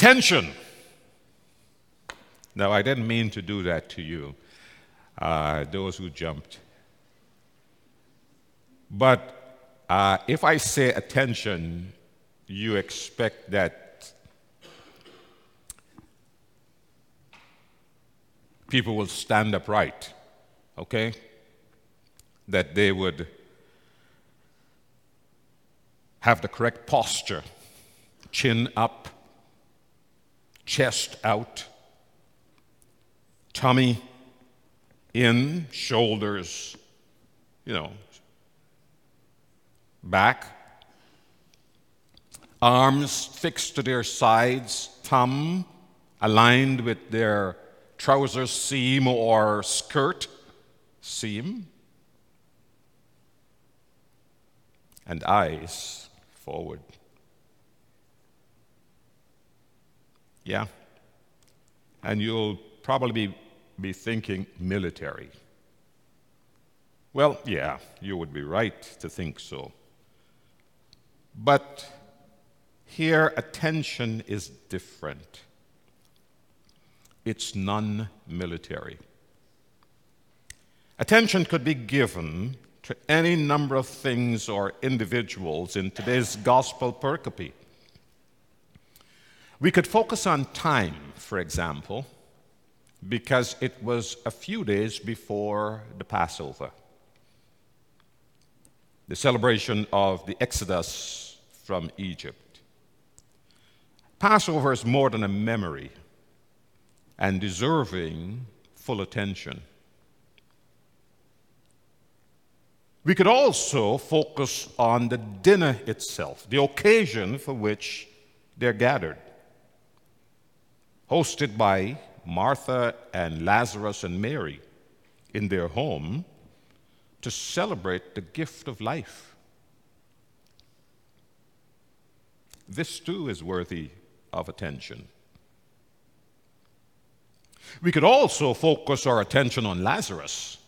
Attention! Now, I didn't mean to do that to you, uh, those who jumped. But uh, if I say attention, you expect that people will stand upright, okay? That they would have the correct posture, chin up, chest out, tummy in, shoulders, you know, back, arms fixed to their sides, thumb aligned with their trouser seam or skirt seam, and eyes forward. Yeah? And you'll probably be, thinking military. Well, yeah, you would be right to think so. But here, attention is different. It's non military. Attention could be given to any number of things or individuals in today's gospel pericope. We could focus on time, for example, because it was a few days before the Passover, the celebration of the Exodus from Egypt. Passover is more than a memory and deserving full attention. We could also focus on the dinner itself, the occasion for which they're gathered. Hosted by Martha and Lazarus and Mary in their home to celebrate the gift of life. This too is worthy of attention. We could also focus our attention on Lazarus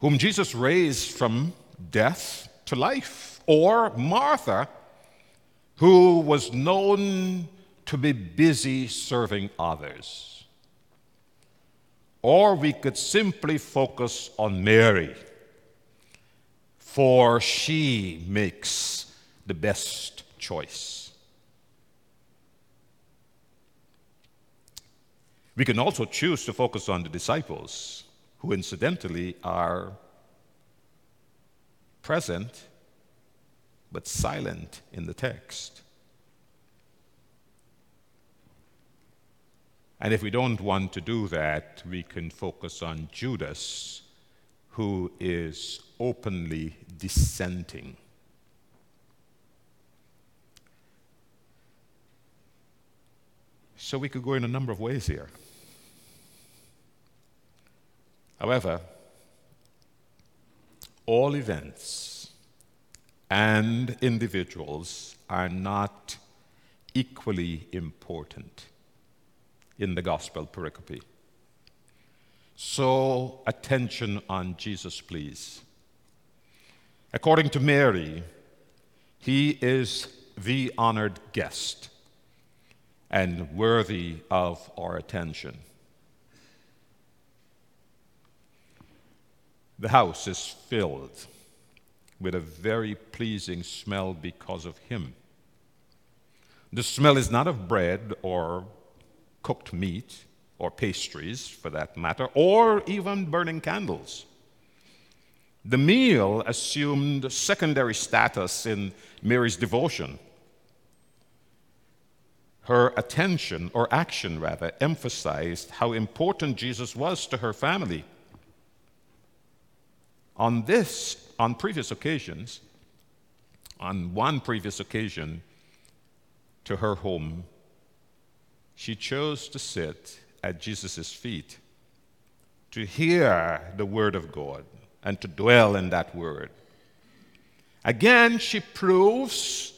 whom Jesus raised from death to life, or Martha, who was known to be busy serving others. Or we could simply focus on Mary, for she makes the best choice. We can also choose to focus on the disciples who incidentally are present but silent in the text. And if we don't want to do that, we can focus on Judas, who is openly dissenting. So we could go in a number of ways here. However, all events and individuals are not equally important in the gospel pericope. So, attention on Jesus, please. According to Mary, he is the honored guest and worthy of our attention. The house is filled with a very pleasing smell because of him. The smell is not of bread or cooked meat or pastries, for that matter, or even burning candles. The meal assumed secondary status in Mary's devotion. Her attention, or action rather, emphasized how important Jesus was to her family on this, on previous occasions, on one previous occasion to her home, she chose to sit at Jesus' feet to hear the word of God and to dwell in that word. Again, she proves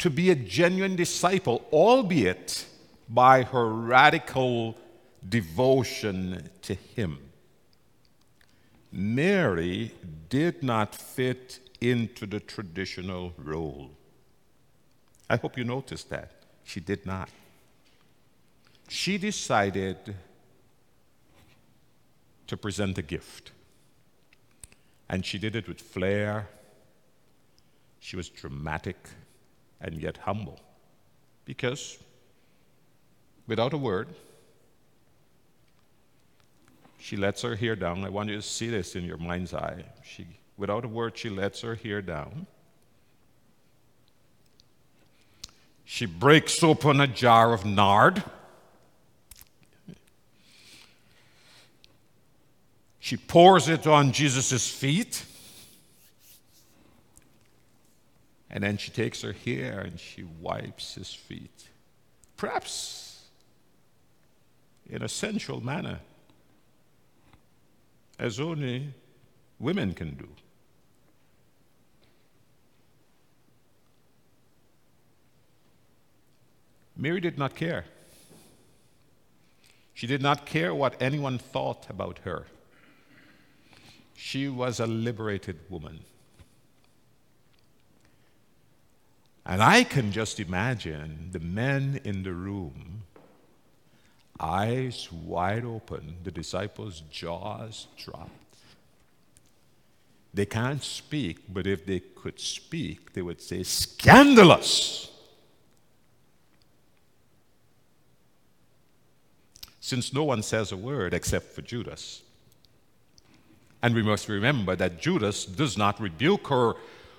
to be a genuine disciple, albeit by her radical devotion to him. Mary did not fit into the traditional role. I hope you noticed that. She did not. She decided to present a gift. And she did it with flair. She was dramatic and yet humble. Because, without a word, she lets her hair down. I want you to see this in your mind's eye. She, without a word, she lets her hair down. She breaks open a jar of nard. She pours it on Jesus' feet. And then she takes her hair and she wipes his feet. Perhaps in a sensual manner, as only women can do. Mary did not care. She did not care what anyone thought about her. She was a liberated woman. And I can just imagine the men in the room, eyes wide open, the disciples' jaws dropped. They can't speak, but if they could speak, they would say, Scandalous! Since no one says a word except for Judas. And we must remember that Judas does not rebuke her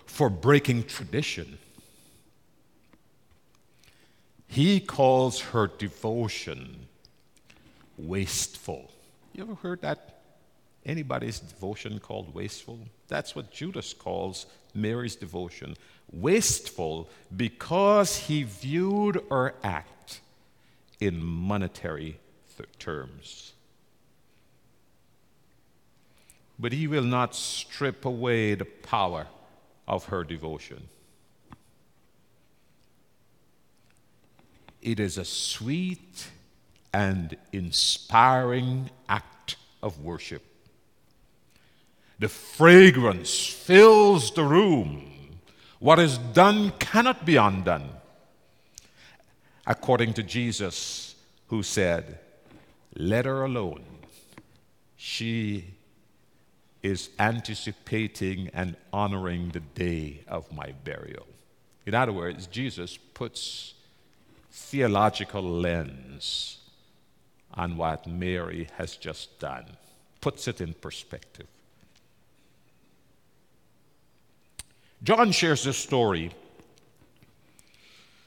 for breaking tradition. He calls her devotion wasteful. You ever heard that? Anybody's devotion called wasteful? That's what Judas calls Mary's devotion. Wasteful because he viewed her act in monetary th- terms. But he will not strip away the power of her devotion. It is a sweet and inspiring act of worship. The fragrance fills the room. What is done cannot be undone. According to Jesus, who said, Let her alone. She is anticipating and honoring the day of my burial. In other words, Jesus puts theological lens on what Mary has just done, puts it in perspective. John shares this story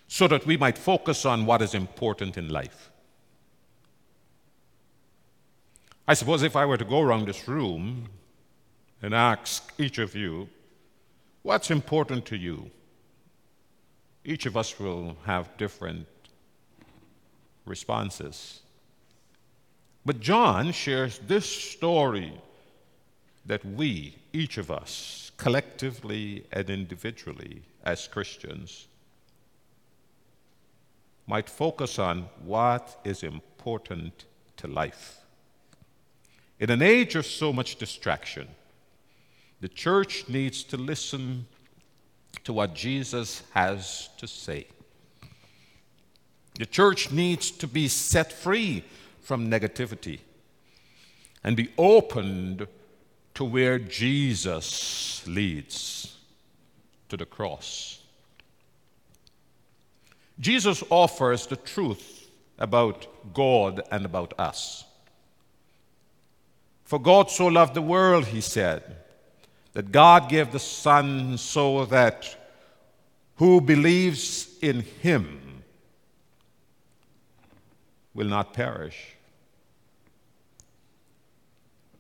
so that we might focus on what is important in life. I suppose if I were to go around this room and ask each of you, what's important to you? Each of us will have different responses. But John shares this story that we, each of us, collectively and individually as Christians, might focus on what is important to life. In an age of so much distraction, the church needs to listen to what Jesus has to say. The church needs to be set free from negativity and be opened to where Jesus leads to the cross. Jesus offers the truth about God and about us. For God so loved the world, he said, that God gave the Son so that who believes in him will not perish,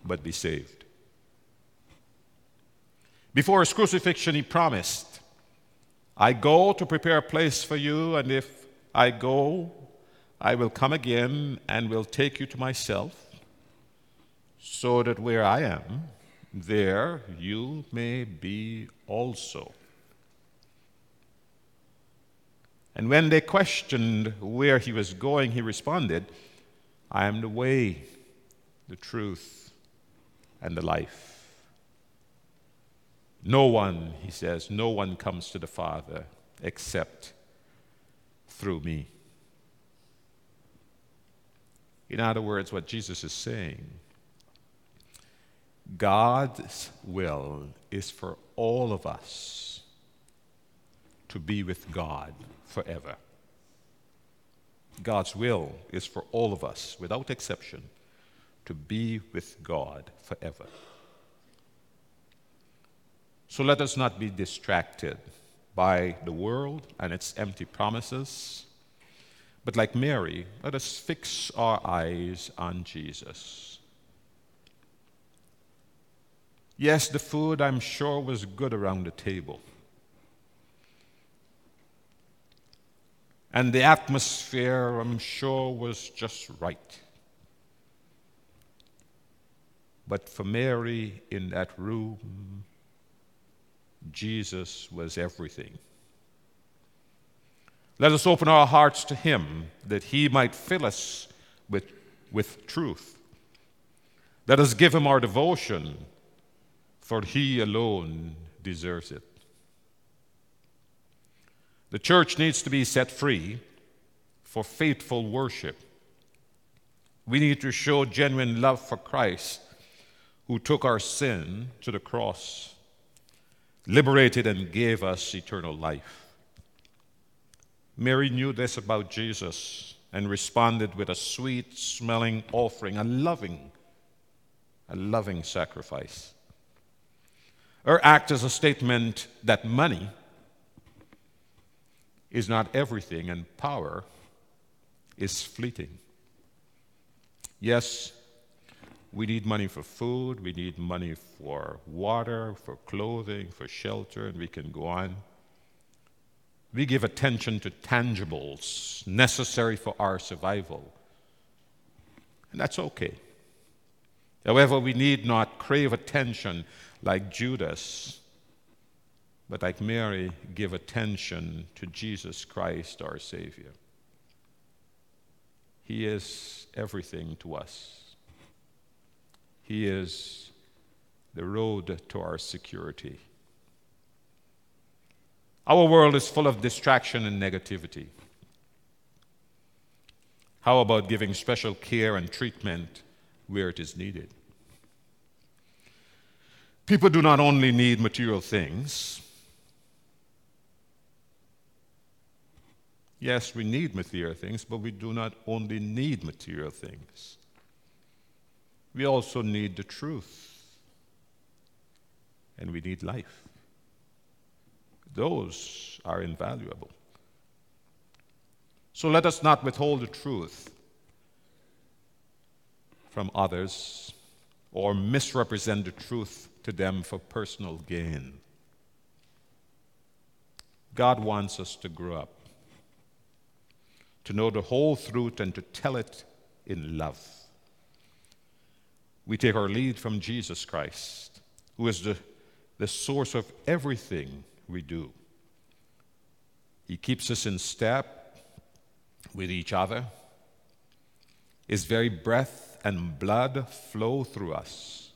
but be saved. Before his crucifixion, he promised, I go to prepare a place for you, and if I go, I will come again and will take you to myself, so that where I am, there you may be also. And when they questioned where he was going, he responded, I am the way, the truth, and the life. No one, he says, no one comes to the Father except through me. In other words, what Jesus is saying God's will is for all of us to be with God forever. God's will is for all of us, without exception, to be with God forever. So let us not be distracted by the world and its empty promises, but like Mary, let us fix our eyes on Jesus. Yes, the food I'm sure was good around the table. And the atmosphere, I'm sure, was just right. But for Mary in that room, Jesus was everything. Let us open our hearts to Him that He might fill us with, with truth. Let us give Him our devotion, for He alone deserves it. The church needs to be set free for faithful worship. We need to show genuine love for Christ, who took our sin to the cross liberated and gave us eternal life. Mary knew this about Jesus and responded with a sweet smelling offering, a loving, a loving sacrifice. Her act as a statement that money is not everything and power is fleeting. Yes, we need money for food, we need money for water, for clothing, for shelter, and we can go on. We give attention to tangibles necessary for our survival. And that's okay. However, we need not crave attention like Judas, but like Mary, give attention to Jesus Christ, our Savior. He is everything to us. He is the road to our security. Our world is full of distraction and negativity. How about giving special care and treatment where it is needed? People do not only need material things. Yes, we need material things, but we do not only need material things we also need the truth. And we need life. Those are invaluable. So let us not withhold the truth from others or misrepresent the truth to them for personal gain. God wants us to grow up, to know the whole truth and to tell it in love. We take our lead from Jesus Christ, who is the, the source of everything we do. He keeps us in step with each other. His very breath and blood flow through us,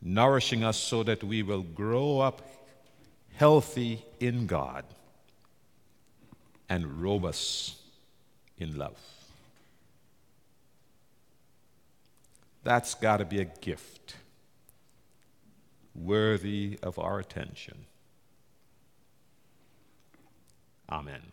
nourishing us so that we will grow up healthy in God and robust in love. That's got to be a gift worthy of our attention. Amen.